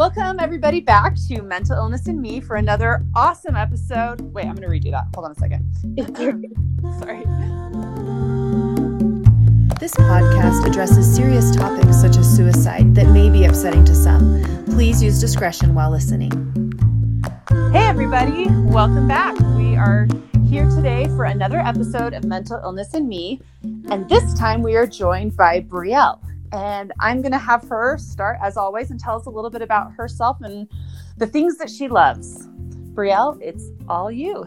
Welcome, everybody, back to Mental Illness and Me for another awesome episode. Wait, I'm going to redo that. Hold on a second. Sorry. This podcast addresses serious topics such as suicide that may be upsetting to some. Please use discretion while listening. Hey, everybody. Welcome back. We are here today for another episode of Mental Illness and Me. And this time we are joined by Brielle. And I'm going to have her start, as always, and tell us a little bit about herself and the things that she loves. Brielle, it's all you.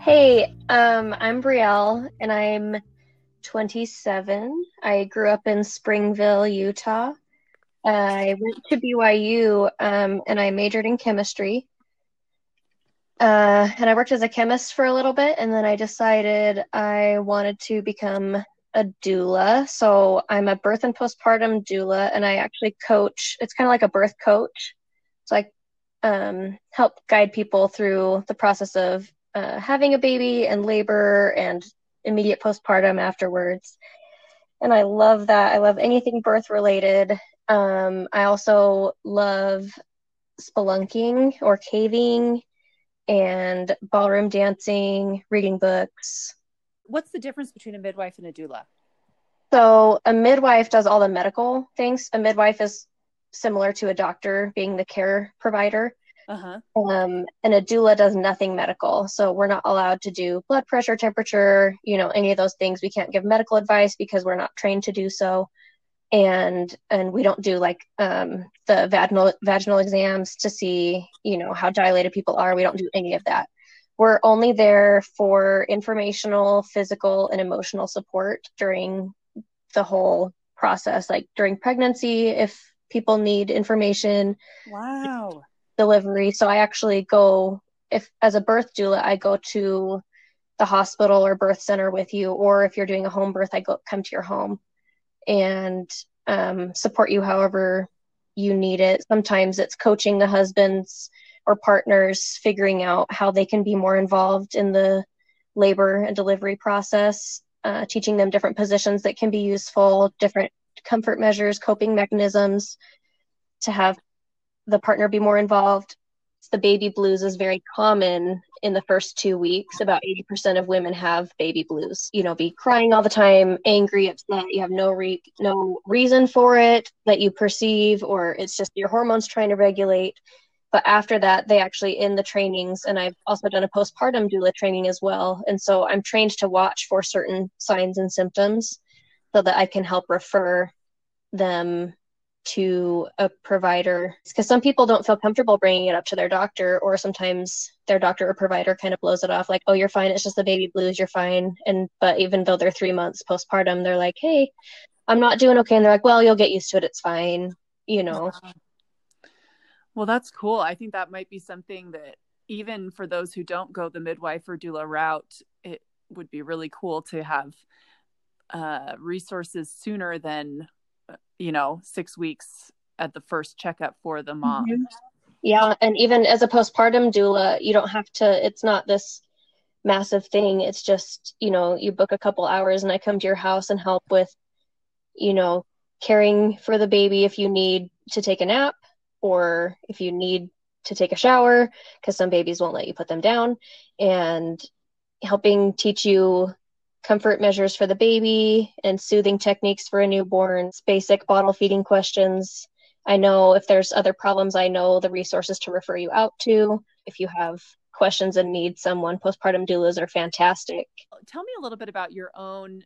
Hey, um, I'm Brielle, and I'm 27. I grew up in Springville, Utah. I went to BYU um, and I majored in chemistry. Uh, and I worked as a chemist for a little bit, and then I decided I wanted to become a doula. So I'm a birth and postpartum doula, and I actually coach. It's kind of like a birth coach. So I um, help guide people through the process of uh, having a baby and labor and immediate postpartum afterwards. And I love that. I love anything birth related. Um, I also love spelunking or caving and ballroom dancing, reading books. What's the difference between a midwife and a doula? So, a midwife does all the medical things. A midwife is similar to a doctor being the care provider. Uh-huh. Um, and a doula does nothing medical. So we're not allowed to do blood pressure, temperature, you know, any of those things. We can't give medical advice because we're not trained to do so. And and we don't do like um, the vaginal vaginal exams to see, you know, how dilated people are. We don't do any of that. We're only there for informational, physical, and emotional support during the whole process, like during pregnancy, if people need information. Wow delivery. So I actually go if as a birth doula, I go to the hospital or birth center with you, or if you're doing a home birth, I go come to your home and um, support you however you need it. Sometimes it's coaching the husbands or partners, figuring out how they can be more involved in the labor and delivery process, uh, teaching them different positions that can be useful, different comfort measures, coping mechanisms to have the partner be more involved. The baby blues is very common in the first two weeks. About 80% of women have baby blues. You know, be crying all the time, angry, upset. You have no re- no reason for it that you perceive, or it's just your hormones trying to regulate. But after that, they actually in the trainings, and I've also done a postpartum doula training as well. And so I'm trained to watch for certain signs and symptoms so that I can help refer them to a provider. Because some people don't feel comfortable bringing it up to their doctor or sometimes their doctor or provider kind of blows it off like oh you're fine. It's just the baby blues. You're fine. And but even though they're three months postpartum they're like hey i'm not doing okay. And they're like well you'll get used to it. It's fine you know uh-huh. Well that's cool i think that might be something that even for those who don't go the midwife or doula route it would be really cool to have uh, resources sooner than you know, six weeks at the first checkup for the mom. Mm-hmm. Yeah. And even as a postpartum doula, you don't have to, it's not this massive thing. It's just, you know, you book a couple hours and I come to your house and help with, you know, caring for the baby if you need to take a nap or if you need to take a shower because some babies won't let you put them down and helping teach you comfort measures for the baby and soothing techniques for a newborn, basic bottle feeding questions. I know if there's other problems, I know the resources to refer you out to. If you have questions and need someone, postpartum doulas are fantastic. Tell me a little bit about your own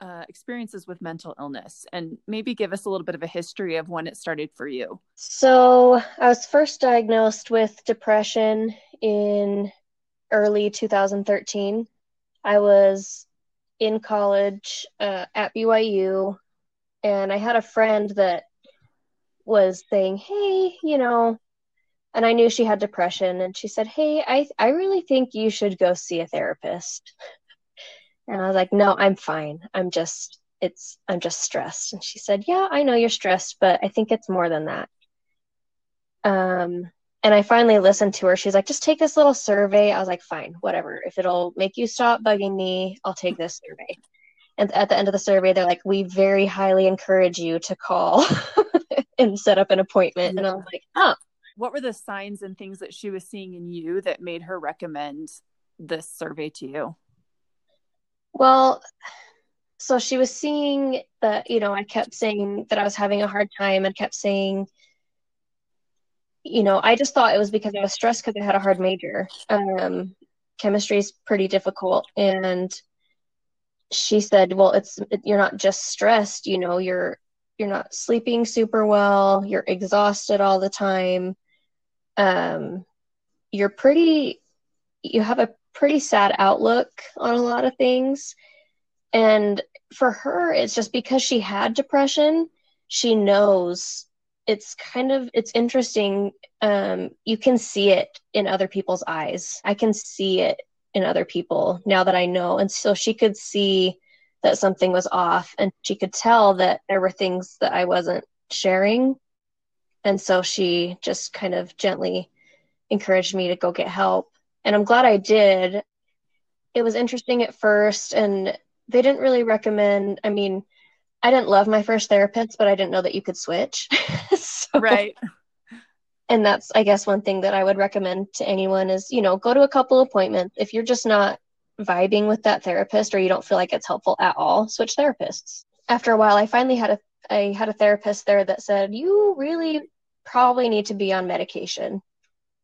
uh, experiences with mental illness and maybe give us a little bit of a history of when it started for you. So, I was first diagnosed with depression in early 2013. I was in college uh, at BYU, and I had a friend that was saying, "Hey, you know," and I knew she had depression, and she said, "Hey, I I really think you should go see a therapist." And I was like, "No, I'm fine. I'm just it's I'm just stressed." And she said, "Yeah, I know you're stressed, but I think it's more than that." Um, and I finally listened to her. She's like, just take this little survey. I was like, fine, whatever. If it'll make you stop bugging me, I'll take this survey. And at the end of the survey, they're like, we very highly encourage you to call and set up an appointment. And I was like, oh. What were the signs and things that she was seeing in you that made her recommend this survey to you? Well, so she was seeing that, you know, I kept saying that I was having a hard time and kept saying, you know, I just thought it was because I was stressed because I had a hard major. Um, chemistry is pretty difficult. And she said, well, it's, you're not just stressed, you know, you're, you're not sleeping super well, you're exhausted all the time. Um, you're pretty, you have a pretty sad outlook on a lot of things. And for her, it's just because she had depression, she knows it's kind of it's interesting um you can see it in other people's eyes. I can see it in other people now that i know. And so she could see that something was off and she could tell that there were things that i wasn't sharing. And so she just kind of gently encouraged me to go get help and i'm glad i did it was interesting at first and they didn't really recommend i mean I didn't love my first therapist, but I didn't know that you could switch. so, right. And that's, I guess, one thing that I would recommend to anyone is, you know, go to a couple appointments. If you're just not vibing with that therapist or you don't feel like it's helpful at all, switch therapists. After a while, I finally had a I had a therapist there that said, "You really probably need to be on medication."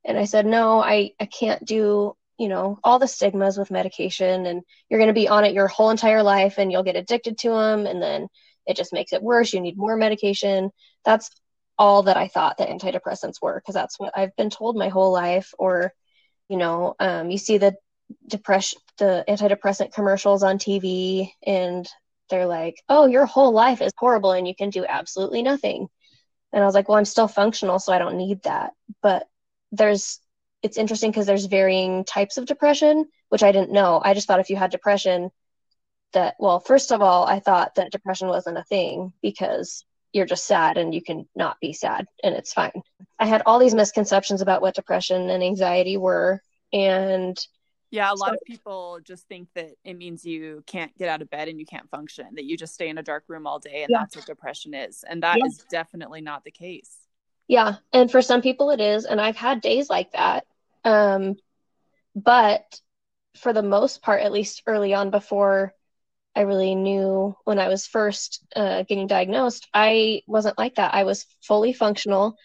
And I said, "No, I I can't do you know all the stigmas with medication and you're going to be on it your whole entire life and you'll get addicted to them and then it just makes it worse. You need more medication. That's all that i thought that antidepressants were because that's what i've been told my whole life. Or you know um, you see the depression the antidepressant commercials on tv and they're like oh your whole life is horrible and you can do absolutely nothing. And i was like well i'm still functional so i don't need that. But there's it's interesting because there's varying types of depression, which I didn't know. I just thought if you had depression, that well, first of all, I thought that depression wasn't a thing because you're just sad and you can not be sad and it's fine. I had all these misconceptions about what depression and anxiety were and yeah, a lot so, of people just think that it means you can't get out of bed and you can't function, that you just stay in a dark room all day and yeah. that's what depression is. And that yeah. is definitely not the case. Yeah. And for some people it is. And I've had days like that. Um, but for the most part, at least early on, before I really knew when I was first uh, getting diagnosed, I wasn't like that. I was fully functional.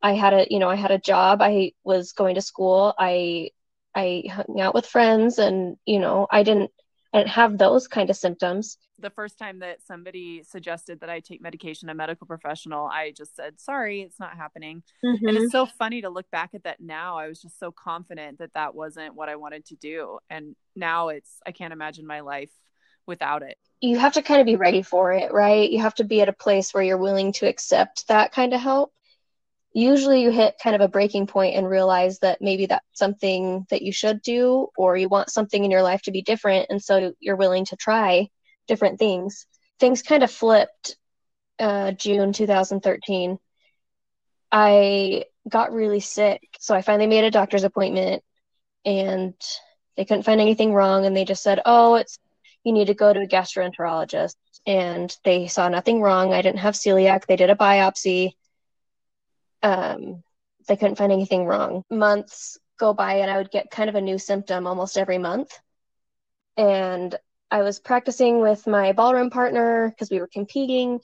I had a, you know, I had a job. I was going to school. I, I hung out with friends, and you know, I didn't, I didn't have those kind of symptoms the first time that somebody suggested that I take medication, a medical professional, I just said, sorry, it's not happening. Mm-hmm. And it's mm-hmm. so funny to look back at that now. I was just so confident that that wasn't what I wanted to do. And now it's, I can't imagine my life without it. You have to kind of be ready for it, right? You have to be at a place where you're willing to accept that kind of help. Usually you hit kind of a breaking point and realize that maybe that's something that you should do or you want something in your life to be different. And so you're willing to try different things. Things kind of flipped uh, June 2013. I got really sick, so I finally made a doctor's appointment, and they couldn't find anything wrong, and they just said, "Oh, it's you need to go to a gastroenterologist." And they saw nothing wrong. I didn't have celiac. They did a biopsy. Um, they couldn't find anything wrong. Months go by, and I would get kind of a new symptom almost every month. And I was practicing with my ballroom partner because we were competing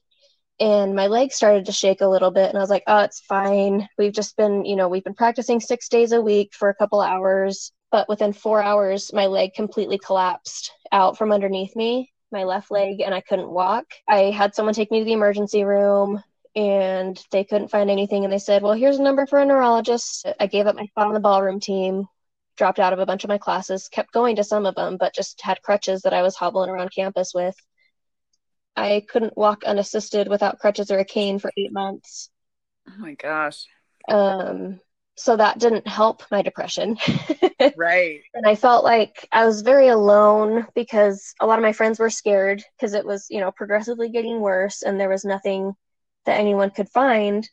and my leg started to shake a little bit and I was like, "Oh, it's fine. We've just been, you know, we've been practicing 6 days a week for a couple hours." But within 4 hours, my leg completely collapsed out from underneath me, my left leg, and I couldn't walk. I had someone take me to the emergency room and they couldn't find anything and they said, "Well, here's a number for a neurologist." I gave up my spot on the ballroom team dropped out of a bunch of my classes, kept going to some of them, but just had crutches that I was hobbling around campus with. I couldn't walk unassisted without crutches or a cane for eight months. Oh my gosh. Um, so that didn't help my depression. right. And I felt like I was very alone because a lot of my friends were scared because it was, you know, progressively getting worse and there was nothing that anyone could find.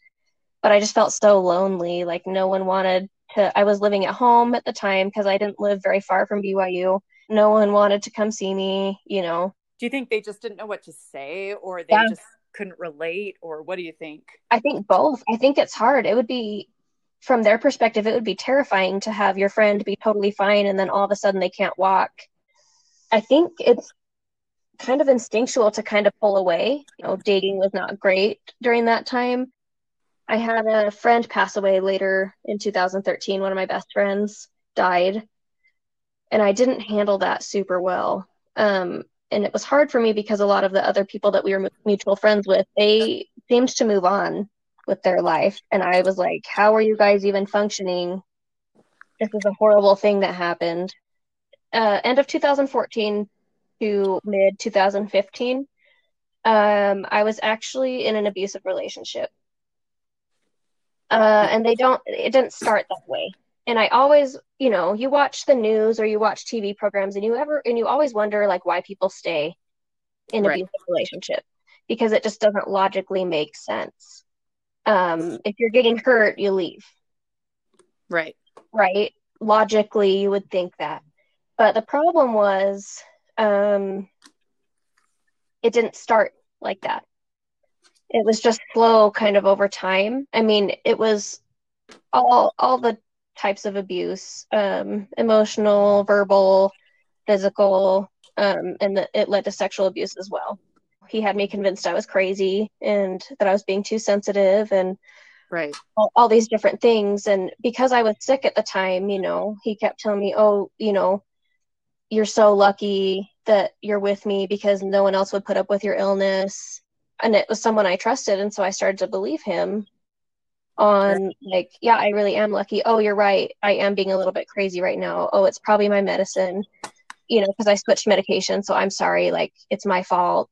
But I just felt so lonely. Like no one wanted to, I was living at home at the time because I didn't live very far from BYU. No one wanted to come see me, you know. Do you think they just didn't know what to say or they yeah. just couldn't relate or what do you think? I think both. I think it's hard. It would be from their perspective it would be terrifying to have your friend be totally fine and then all of a sudden they can't walk. I think it's kind of instinctual to kind of pull away. You know, dating was not great during that time. I had a friend pass away later in 2013. One of my best friends died, and I didn't handle that super well. Um, and it was hard for me because a lot of the other people that we were mutual friends with, they seemed to move on with their life, and I was like, "How are you guys even functioning? This is a horrible thing that happened." Uh, end of 2014 to mid 2015, um, I was actually in an abusive relationship. Uh, and they don't, it didn't start that way. And I always, you know, you watch the news or you watch TV programs and you ever, and you always wonder like why people stay in right. abusive relationship because it just doesn't logically make sense. Um, if you're getting hurt, you leave. Right. Right. Logically, you would think that. But the problem was um, it didn't start like that. It was just slow kind of over time. I mean, it was all all the types of abuse, um, emotional, verbal, physical, um, and the, it led to sexual abuse as well. He had me convinced I was crazy and that I was being too sensitive and right all, all these different things. And because I was sick at the time, you know, he kept telling me, "Oh, you know, you're so lucky that you're with me because no one else would put up with your illness and it was someone i trusted and so i started to believe him on like yeah i really am lucky. Oh you're right. I am being a little bit crazy right now. Oh it's probably my medicine you know because i switched medication so i'm sorry like it's my fault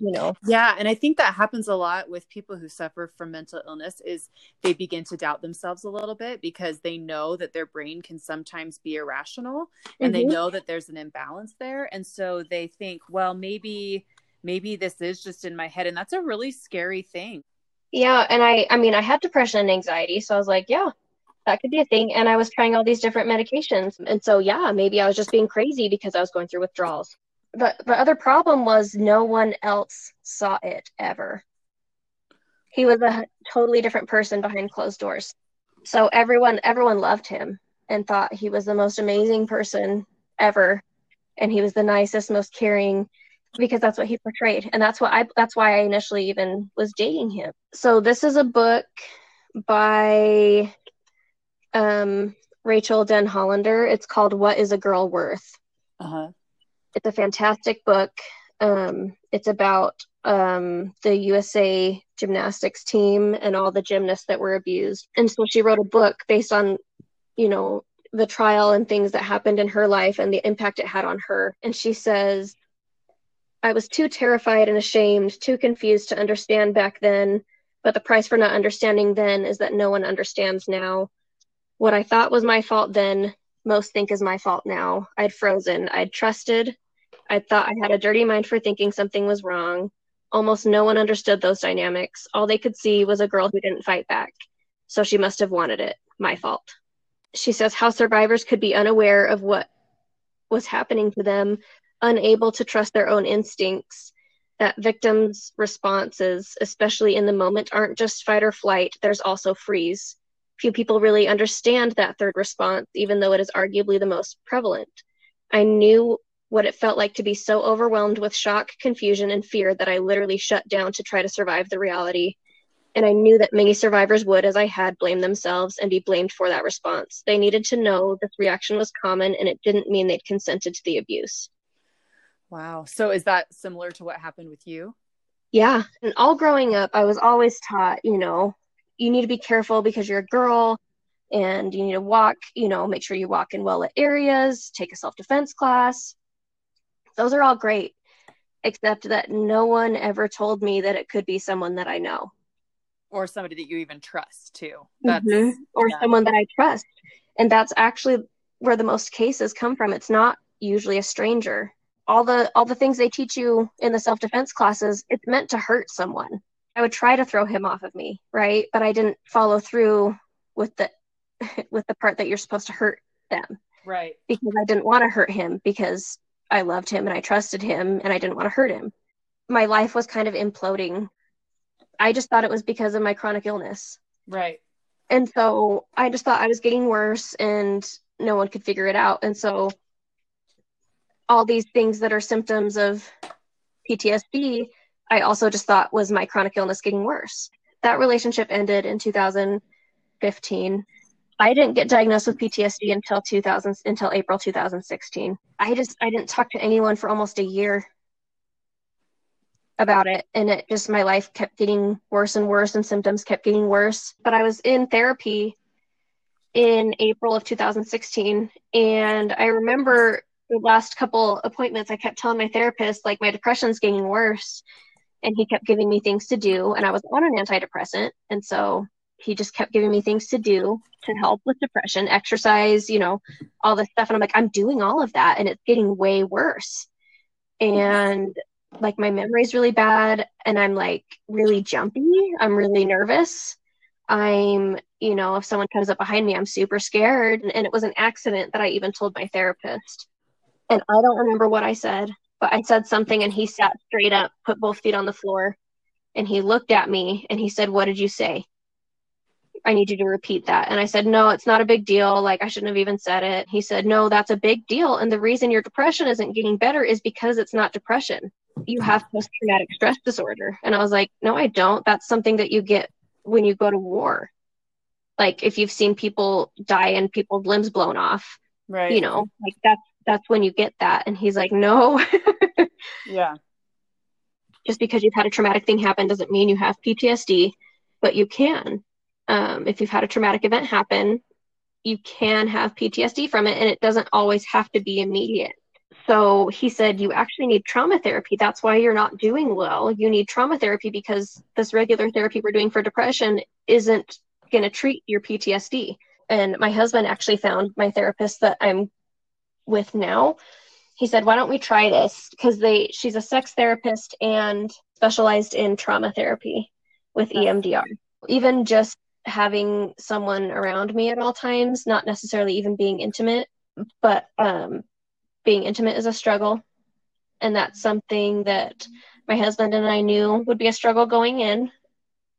you know. Yeah and i think that happens a lot with people who suffer from mental illness is they begin to doubt themselves a little bit because they know that their brain can sometimes be irrational and mm-hmm. they know that there's an imbalance there and so they think well maybe maybe this is just in my head and that's a really scary thing yeah and i i mean i had depression and anxiety so i was like yeah that could be a thing and i was trying all these different medications and so yeah maybe i was just being crazy because i was going through withdrawals the the other problem was no one else saw it ever. He was a totally different person behind closed doors. So everyone everyone loved him and thought he was the most amazing person ever and he was the nicest most caring because that's what he portrayed and that's what I that's why I initially even was dating him. So this is a book by um Rachael Denhollander. It's called What is a Girl Worth? Uh-huh. It's a fantastic book. Um, it's about um, the USA gymnastics team and all the gymnasts that were abused. And so she wrote a book based on, you know, the trial and things that happened in her life and the impact it had on her. And she says, I was too terrified and ashamed, too confused to understand back then, but the price for not understanding then is that no one understands now. What I thought was my fault then, most think is my fault now. I'd frozen, I'd trusted, I thought I had a dirty mind for thinking something was wrong. Almost no one understood those dynamics. All they could see was a girl who didn't fight back. So she must have wanted it. My fault. She says how survivors could be unaware of what was happening to them, unable to trust their own instincts, that victims' responses, especially in the moment, aren't just fight or flight, there's also freeze. Few people really understand that third response, even though it is arguably the most prevalent. I knew what it felt like to be so overwhelmed with shock, confusion, and fear that I literally shut down to try to survive the reality. And I knew that many survivors would, as I had, blame themselves and be blamed for that response. They needed to know this reaction was common and it didn't mean they'd consented to the abuse. Wow. So is that similar to what happened with you? Yeah. And all growing up, I was always taught, you know, you need to be careful because you're a girl and you need to walk, you know, make sure you walk in well lit areas, take a self defense class, those are all great, except that no one ever told me that it could be someone that I know. Or somebody that you even trust too. That's mm-hmm. or yeah. someone that I trust. And that's actually where the most cases come from. It's not usually a stranger. All the all the things they teach you in the self-defense classes, it's meant to hurt someone. I would try to throw him off of me, right? But I didn't follow through with the with the part that you're supposed to hurt them. Right. Because I didn't want to hurt him because I loved him and I trusted him and I didn't want to hurt him. My life was kind of imploding I just thought it was because of my chronic illness. Right. And so I just thought I was getting worse and no one could figure it out. And so all these things that are symptoms of PTSD, I also just thought was my chronic illness getting worse. That relationship ended in 2015. I didn't get diagnosed with PTSD until 2000 until April 2016. I just I didn't talk to anyone for almost a year about it and it just my life kept getting worse and worse and symptoms kept getting worse. But I was in therapy in April of 2016 and I remember the last couple appointments I kept telling my therapist like my depression's getting worse and he kept giving me things to do and I was on an antidepressant and so he just kept giving me things to do to help with depression, exercise, you know, all this stuff. And I'm like, I'm doing all of that and it's getting way worse. And like my memory's really bad and I'm like really jumpy. I'm really nervous. I'm, you know, if someone comes up behind me, I'm super scared. And it was an accident that I even told my therapist. And I don't remember what I said, but I said something and he sat straight up, put both feet on the floor, and he looked at me and he said, What did you say? I need you to repeat that. And I said, No, it's not a big deal. Like, I shouldn't have even said it. He said, No, that's a big deal. And the reason your depression isn't getting better is because it's not depression. You have post traumatic stress disorder. And I was like, No, I don't. That's something that you get when you go to war. Like, if you've seen people die and people's limbs blown off, Right. you know, like that's that's when you get that. And he's like, No, Yeah. just because you've had a traumatic thing happen doesn't mean you have PTSD, but you can. Um, if you've had a traumatic event happen, you can have PTSD from it, and it doesn't always have to be immediate. So he said, You actually need trauma therapy. That's why you're not doing well. You need trauma therapy because this regular therapy we're doing for depression isn't going to treat your PTSD. And my husband actually found my therapist that I'm with now. He said, "Why don't we try this? Because they she's a sex therapist and specialized in trauma therapy with. EMDR. Even just having someone around me at all times, not necessarily even being intimate, but um, being intimate is a struggle, and that's something that my husband and I knew would be a struggle going in.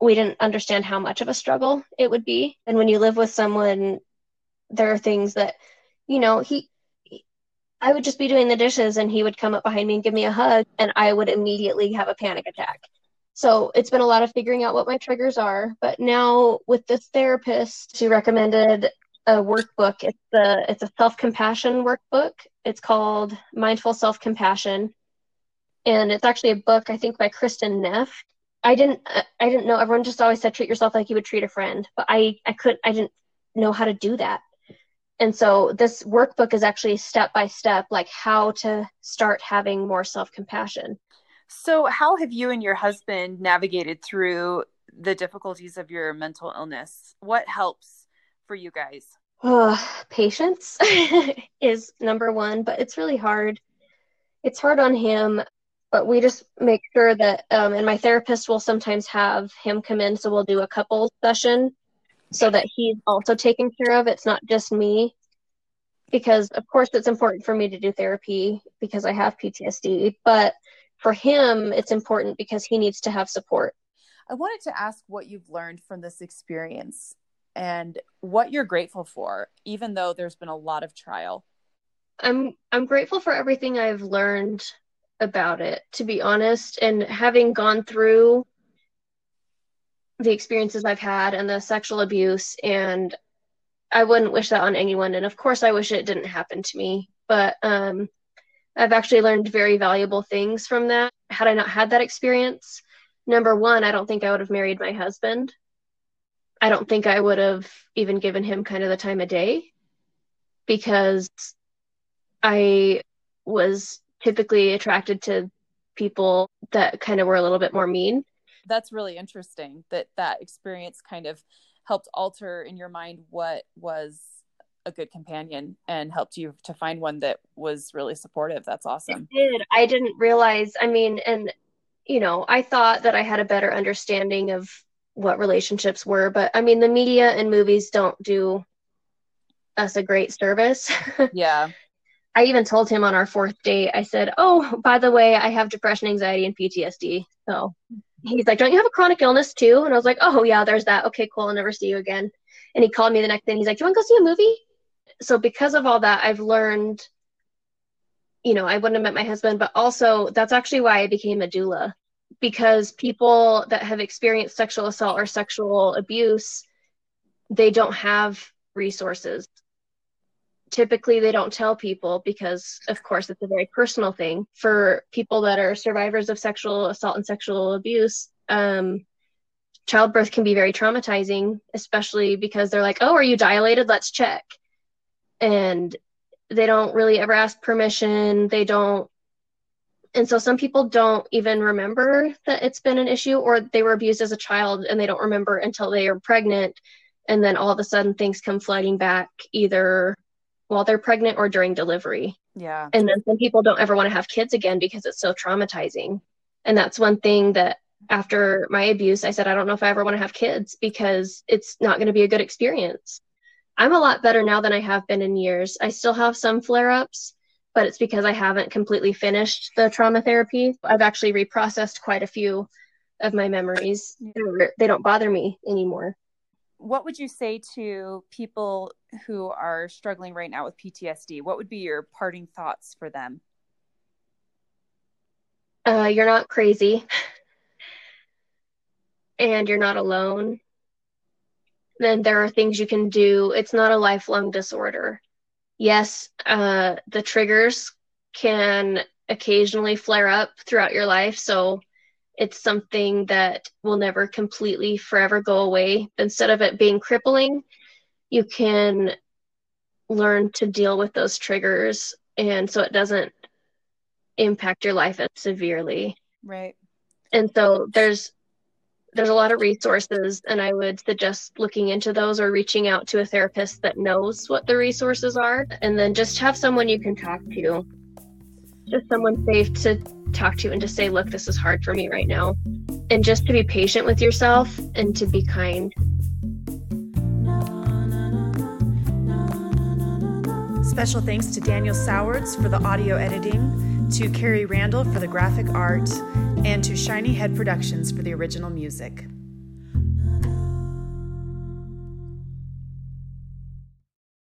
We didn't understand how much of a struggle it would be, and when you live with someone, there are things that, you know, he I would just be doing the dishes and he would come up behind me and give me a hug and I would immediately have a panic attack. So it's been a lot of figuring out what my triggers are. But now with this therapist, she recommended a workbook. It's the it's a self-compassion workbook. It's called Mindful Self-Compassion. And it's actually a book I think by Kristin Neff. I didn't I didn't know everyone just always said treat yourself like you would treat a friend, but I I couldn't I didn't know how to do that. And so this workbook is actually step by step, like how to start having more self compassion. So, how have you and your husband navigated through the difficulties of your mental illness? What helps for you guys? Uh, patience is number one, but it's really hard. It's hard on him, but we just make sure that, um, and my therapist will sometimes have him come in, so we'll do a couple session so that he's also taken care of. It's not just me. Because, of course, it's important for me to do therapy because I have PTSD, but for him, it's important because he needs to have support. I wanted to ask what you've learned from this experience and what you're grateful for, even though there's been a lot of trial. I'm I'm grateful for everything I've learned about it, to be honest, and having gone through the experiences I've had and the sexual abuse and I wouldn't wish that on anyone and of course I wish it didn't happen to me, but um I've actually learned very valuable things from that. Had I not had that experience, number 1, I don't think I would have married my husband. I don't think I would have even given him kind of the time of day because I was typically attracted to people that kind of were a little bit more mean. That's really interesting that that experience kind of helped alter in your mind what was a good companion and helped you to find one that was really supportive. That's awesome. It did. I didn't realize, I mean, and you know, I thought that I had a better understanding of what relationships were, but I mean, the media and movies don't do us a great service. Yeah. I even told him on our fourth date, I said, Oh, by the way, I have depression, anxiety, and PTSD. So he's like, Don't you have a chronic illness too? And I was like, Oh, yeah, there's that. Okay, cool. I'll never see you again. And he called me the next day and he's like, Do you want to go see a movie? So, because of all that, I've learned, you know, I wouldn't have met my husband, but also that's actually why I became a doula because people that have experienced sexual assault or sexual abuse, they don't have resources. Typically, they don't tell people because, of course, it's a very personal thing. For people that are survivors of sexual assault and sexual abuse, um, childbirth can be very traumatizing, especially because they're like, oh, are you dilated? Let's check. And they don't really ever ask permission. They don't. And so some people don't even remember that it's been an issue or they were abused as a child and they don't remember until they are pregnant. And then all of a sudden things come flooding back either while they're pregnant or during delivery. Yeah. And then some people don't ever want to have kids again because it's so traumatizing. And that's one thing that after my abuse, I said, I don't know if I ever want to have kids because it's not going to be a good experience. I'm a lot better now than I have been in years. I still have some flare ups, but it's because I haven't completely finished the trauma therapy. I've actually reprocessed quite a few of my memories. They don't bother me anymore. What would you say to people who are struggling right now with PTSD? What would be your parting thoughts for them? Uh, you're not crazy. and you're not alone, then there are things you can do. It's not a lifelong disorder. Yes, uh, the triggers can occasionally flare up throughout your life. So it's something that will never completely forever go away. Instead of it being crippling, you can learn to deal with those triggers and so it doesn't impact your life as severely. Right. And so there's there's a lot of resources and i would suggest looking into those or reaching out to a therapist that knows what the resources are and then just have someone you can talk to just someone safe to talk to and to say look this is hard for me right now and just to be patient with yourself and to be kind Special thanks to Daniel Sowards for the audio editing, to Carrie Randall for the graphic art, and to Shiny Head Productions for the original music.